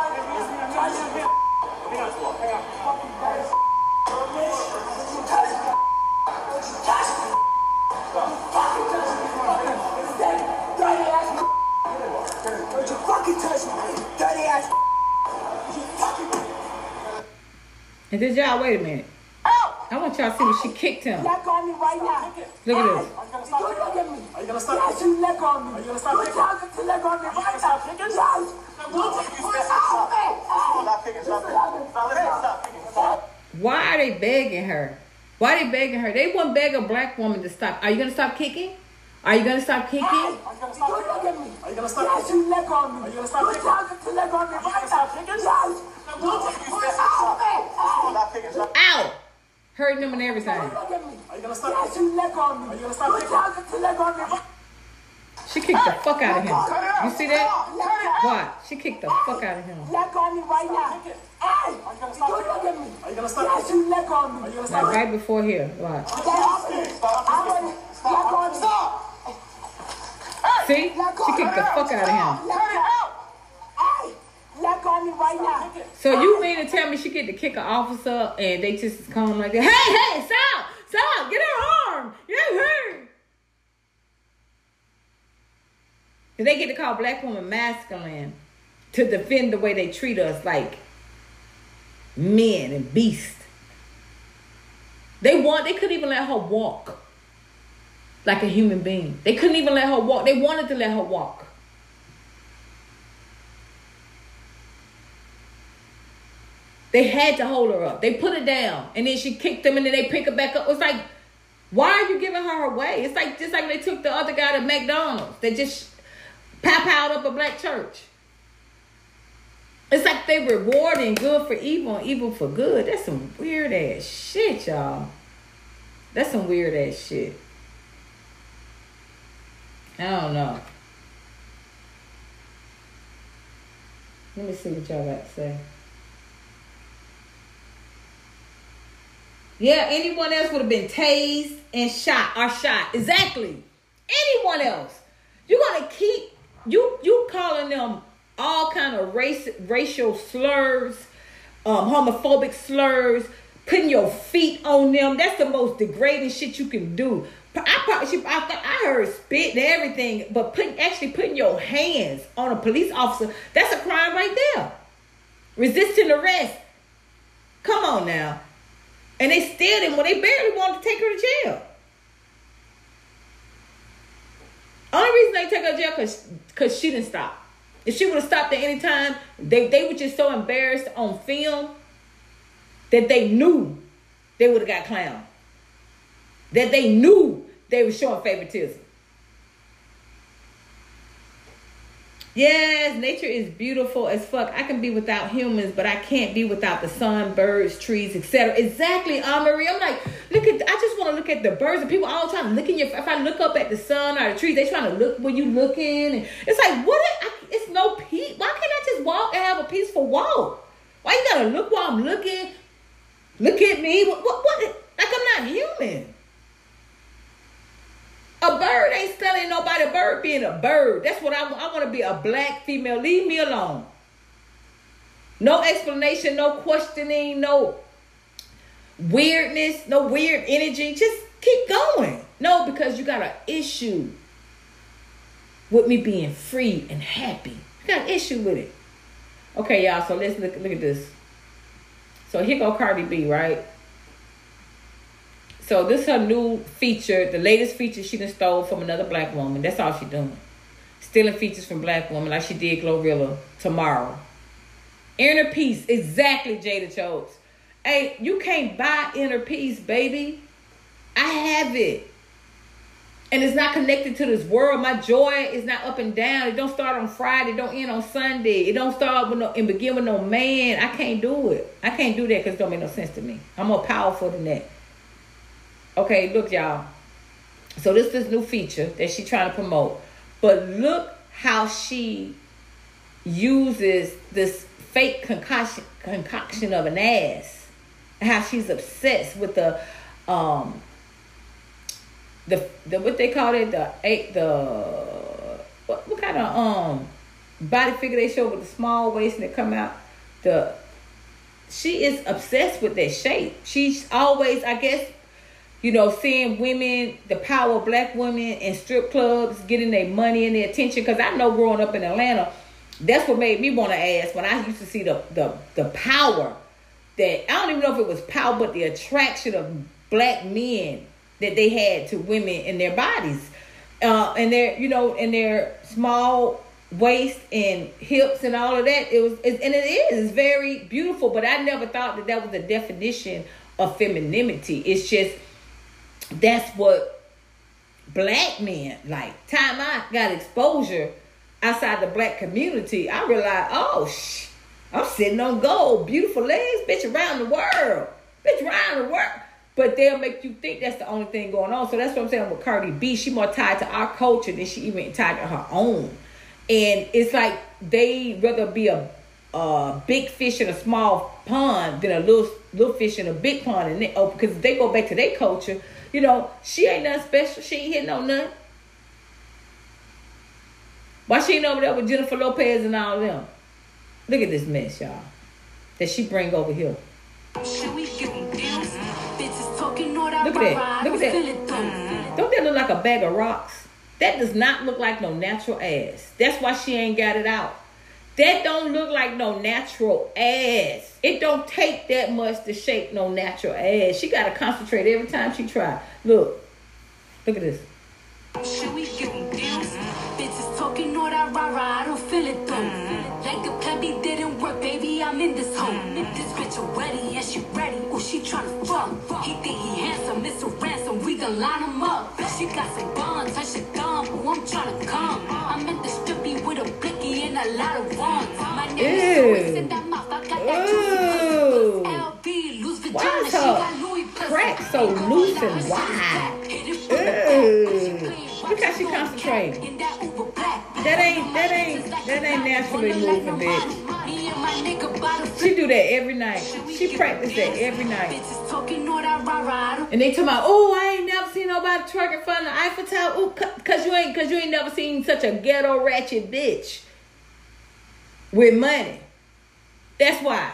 And did y'all wait a minute? Out. I want y'all to see what she kicked him. Leg on me right now. Look at this. You look at me. Are you gonna stop Yes, you leg on me. Are you gonna stop You kicking? talking to leg on me right now. kicking? Yes. Stop kicking. Stop kicking. Stop kicking. Stop kicking. Why are they begging her? Why are they begging her? They wouldn't beg a black woman to stop. Are you gonna stop kicking? Are you gonna stop kicking? Are you gonna You stop look kicking? at me. Are you gonna stop Yes, you leg on me. Are you gonna stop You kicking? talking to leg on me Are you right gonna stop now. kicking? Yes. Hurting them and everything. Are you gonna stop Yes, you leg on me. Are you gonna stop You leg on me She kicked the fuck out of him. You see that? What? She kicked the fuck out of him. Leg on me right now. Hey. Are you gonna stop Yes, you leg on me. Like stop right before here. Gonna leg on me. See? She kicked the fuck out of him. Me right now. So you mean to tell me she get to kick an officer and they just come like that? Hey, hey, stop! Stop! Get her arm! Get her! And they get to call black women masculine to defend the way they treat us like men and beasts. They want they couldn't even let her walk like a human being. They couldn't even let her walk. They wanted to let her walk. They had to hold her up. They put her down, and then she kicked them, and then they pick her back up. It's like, why are you giving her away? It's like just like they took the other guy to McDonald's. They just pow powed up a black church. It's like they rewarding good for evil and evil for good. That's some weird ass shit, y'all. That's some weird ass shit. I don't know. Let me see what y'all got to say. Yeah, anyone else would have been tased and shot or shot. Exactly. Anyone else. You're gonna keep you you calling them all kind of race racial slurs, um, homophobic slurs, putting your feet on them. That's the most degrading shit you can do. I probably I, thought I heard spit and everything, but putting actually putting your hands on a police officer, that's a crime right there. Resisting arrest. Come on now. And they still didn't, well, they barely wanted to take her to jail. Only reason they took her to jail because cause she didn't stop. If she would have stopped at any time, they, they were just so embarrassed on film that they knew they would have got clowned. That they knew they were showing favoritism. Yes, nature is beautiful as fuck. I can be without humans, but I can't be without the sun, birds, trees, etc. Exactly, Anne Marie. I'm like, look at. I just want to look at the birds and people all in your. If I look up at the sun or the trees, they trying to look where you looking, and it's like, what? I, it's no peace. Why can't I just walk and have a peaceful walk? Why you gotta look while I'm looking? Look at me. What? What? what? Like I'm not human. A bird ain't studying nobody. A bird being a bird. That's what I want. I want to be a black female. Leave me alone. No explanation, no questioning, no weirdness, no weird energy. Just keep going. No, because you got an issue with me being free and happy. You got an issue with it. Okay, y'all. So let's look look at this. So here go Cardi B, right? So this her new feature, the latest feature she done stole from another black woman. That's all she doing. Stealing features from black women like she did Glorilla tomorrow. Inner peace, exactly, Jada Chose. Hey, you can't buy inner peace, baby. I have it. And it's not connected to this world. My joy is not up and down. It don't start on Friday. It don't end on Sunday. It don't start with no and begin with no man. I can't do it. I can't do that because it don't make no sense to me. I'm more powerful than that. Okay, look, y'all. So this is new feature that she's trying to promote. But look how she uses this fake concoction concoction of an ass. How she's obsessed with the um the the what they call it the eight the what, what kind of um body figure they show with the small waist and they come out the she is obsessed with that shape. She's always I guess you know, seeing women, the power of black women in strip clubs, getting their money and their attention. Because I know growing up in Atlanta, that's what made me want to ask when I used to see the, the the power that I don't even know if it was power, but the attraction of black men that they had to women in their bodies, uh, and their you know, in their small waist and hips and all of that. It was, it, and it is very beautiful. But I never thought that that was the definition of femininity. It's just that's what black men like. Time I got exposure outside the black community, I realized, oh, sh- I'm sitting on gold, beautiful legs, bitch, around the world, bitch, around the world. But they'll make you think that's the only thing going on. So that's what I'm saying with Cardi B. She more tied to our culture than she even tied to her own. And it's like they rather be a, a big fish in a small pond than a little little fish in a big pond. And they, oh, because they go back to their culture you know, she ain't nothing special. She ain't hitting on nothing. Why she ain't over there with Jennifer Lopez and all them? Look at this mess, y'all. That she bring over here. Look at that. Look at that. Don't that look like a bag of rocks? That does not look like no natural ass. That's why she ain't got it out. That don't look like no natural ass. It don't take that much to shake no natural ass. She gotta concentrate every time she try. Look. Look at this. Should we get Bitches talking all that rah, I don't feel it though. The plebby didn't work, baby, I'm in this home. This bitch ready, yeah, she ready. Oh, she tryna fuck. He think he handsome, Mr. Ransom, we gon' line him up. She got some guns, touch the gun, oh, I'm tryna come. I'm in the strippy with a blicky and a lot of wands. My name is in that mouth, I got that juicy LV, loose vagina, Why is her crack so loose and wide? Ooh. Look how she concentrating. That ain't that ain't that ain't naturally moving, bitch. She do that every night. She practice that every night. And they talk about, oh, I ain't never seen nobody twerk in front of the Eiffel Tower. Ooh, cause you ain't cause you ain't never seen such a ghetto ratchet bitch with money. That's why.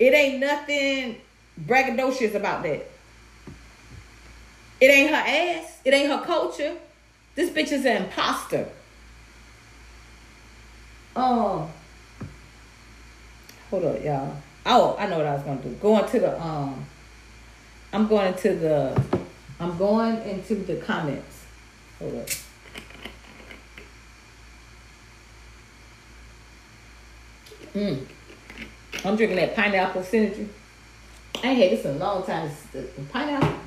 It ain't nothing braggadocious about that. It ain't her ass. It ain't her culture. This bitch is an imposter. Oh. Hold up, y'all. Oh, I know what I was gonna do. Going to the um I'm going to the I'm going into the comments. Hold up. Mm. I'm drinking that pineapple synergy. I ain't had this in a long time. Pineapple,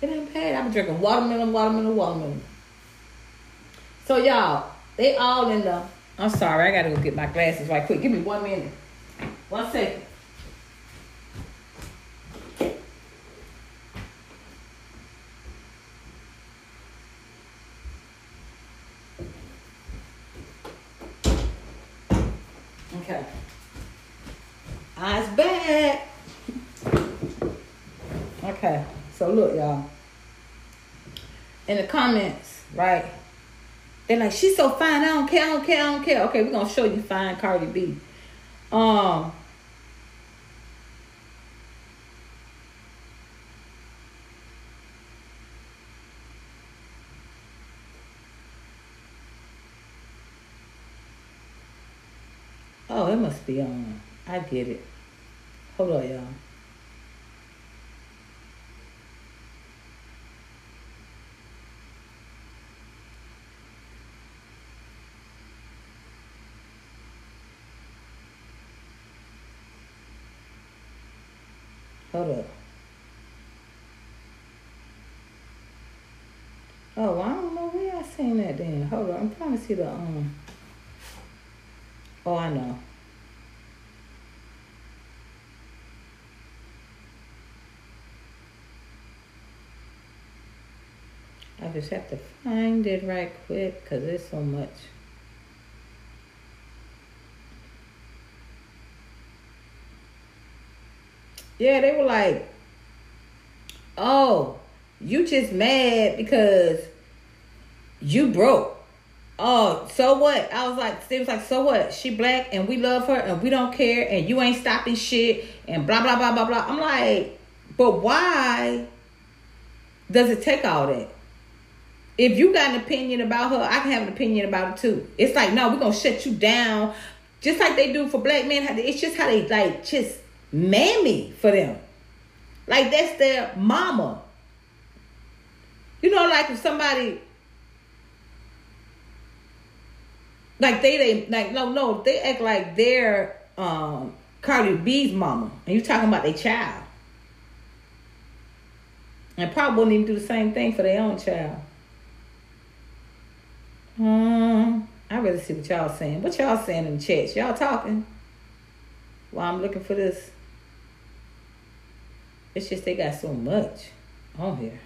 it ain't bad. I've been drinking watermelon, watermelon, watermelon. So y'all, they all in the. I'm sorry, I gotta go get my glasses right quick. Give me one minute. One second. Okay. Eyes back. Okay. So look, y'all. In the comments, right? They're like, she's so fine. I don't care. I don't care. I don't care. Okay, we're gonna show you fine Cardi B. Um. Oh, it must be on. I get it. Hold on, y'all. Hold up. Oh, I don't know where I seen that then. Hold on, I'm trying to see the um. Oh, I know. I just have to find it right quick because there's so much. Yeah, they were like, oh, you just mad because you broke. Oh, so what? I was like, they was like, so what? She black and we love her and we don't care and you ain't stopping shit and blah blah blah blah blah. I'm like, but why does it take all that? If you got an opinion about her, I can have an opinion about it too. It's like, no, we're gonna shut you down. Just like they do for black men. It's just how they like just mammy for them. Like that's their mama. You know, like if somebody like they they like no no they act like they're um Cardi B's mama and you talking about their child. And probably wouldn't even do the same thing for their own child. Um, I really see what y'all saying. What y'all saying in the chat? Y'all talking? While I'm looking for this. It's just they got so much on here.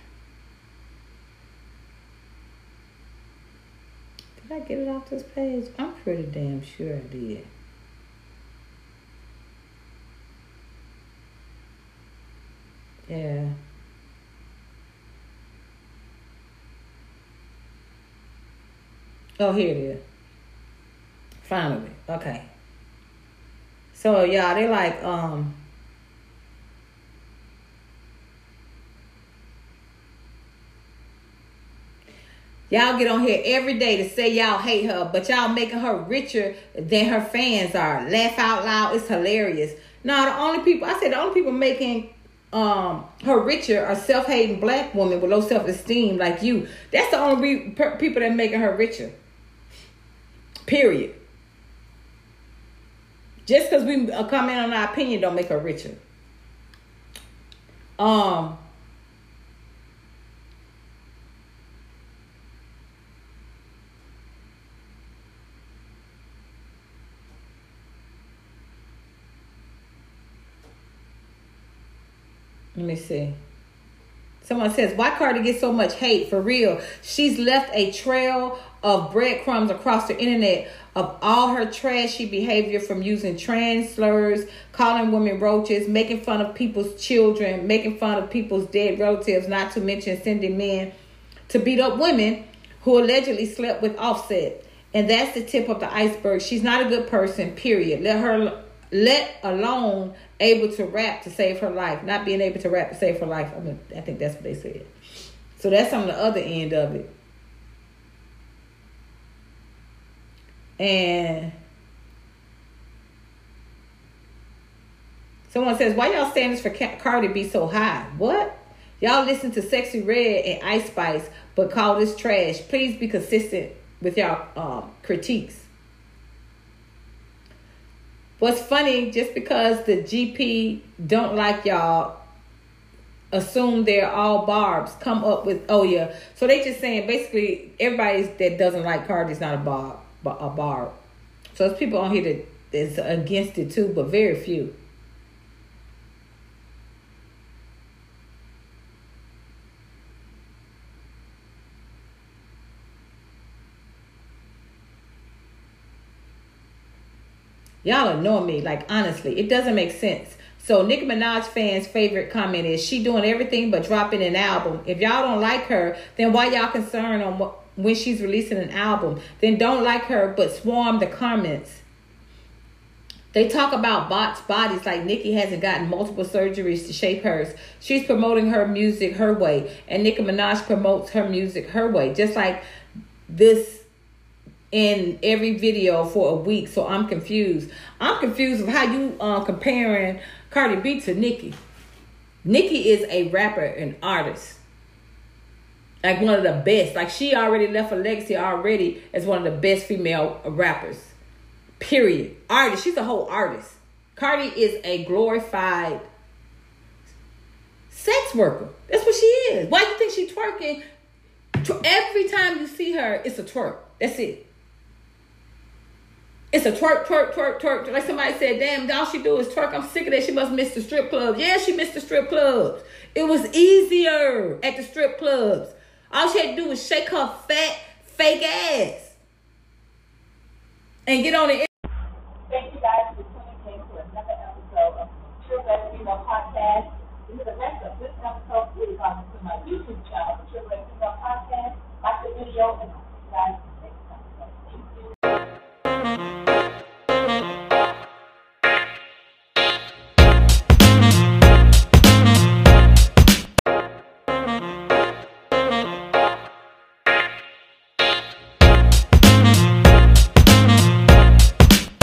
Did I get it off this page? I'm pretty damn sure I did. Yeah. Oh, here it is. Finally. Okay. So y'all, they like um Y'all get on here every day to say y'all hate her, but y'all making her richer than her fans are. Laugh out loud. It's hilarious. Now the only people I said the only people making um her richer are self-hating black women with low self-esteem like you. That's the only re- per- people that making her richer. Period. Just because we comment on our opinion don't make her richer. Um Let me see. Someone says, why Cardi get so much hate? For real. She's left a trail of breadcrumbs across the internet of all her trashy behavior from using trans slurs, calling women roaches, making fun of people's children, making fun of people's dead relatives, not to mention sending men to beat up women who allegedly slept with Offset. And that's the tip of the iceberg. She's not a good person, period. Let her let alone able to rap to save her life, not being able to rap to save her life. I mean, I think that's what they said. So that's on the other end of it. And someone says, "Why y'all standards for Cardi B so high? What? Y'all listen to Sexyy Red and Ice Spice, but call this trash. Please be consistent with y'all um, critiques." What's funny, just because the GP don't like y'all, assume they're all barbs, come up with, oh yeah. So they just saying basically everybody that doesn't like Cardi is not a barb, a barb. So there's people on here that is against it too, but very few. Y'all annoy me. Like honestly, it doesn't make sense. So Nicki Minaj fans' favorite comment is she doing everything but dropping an album. If y'all don't like her, then why y'all concerned on what when she's releasing an album? Then don't like her but swarm the comments. They talk about bots bodies like Nicki hasn't gotten multiple surgeries to shape hers. She's promoting her music her way, and Nicki Minaj promotes her music her way. Just like this in every video for a week, so I'm confused. I'm confused of how you uh comparing Cardi B to Nicki. Nicki is a rapper and artist. Like one of the best. Like she already left a legacy already as one of the best female rappers. Period. Artist. She's a whole artist. Cardi is a glorified sex worker. That's what she is. Why do you think she twerking? Every time you see her, it's a twerk. That's it. It's a twerk, twerk, twerk, twerk. Like somebody said, damn, all she do is twerk. I'm sick of that. She must miss the strip clubs. Yeah, she missed the strip clubs. It was easier at the strip clubs. All she had to do was shake her fat, fake ass. And get on the Thank you guys for tuning in to another episode of True Female Podcast. This is the rest of this episode. Please come to my YouTube channel, True Female Podcast. Like the video and guys.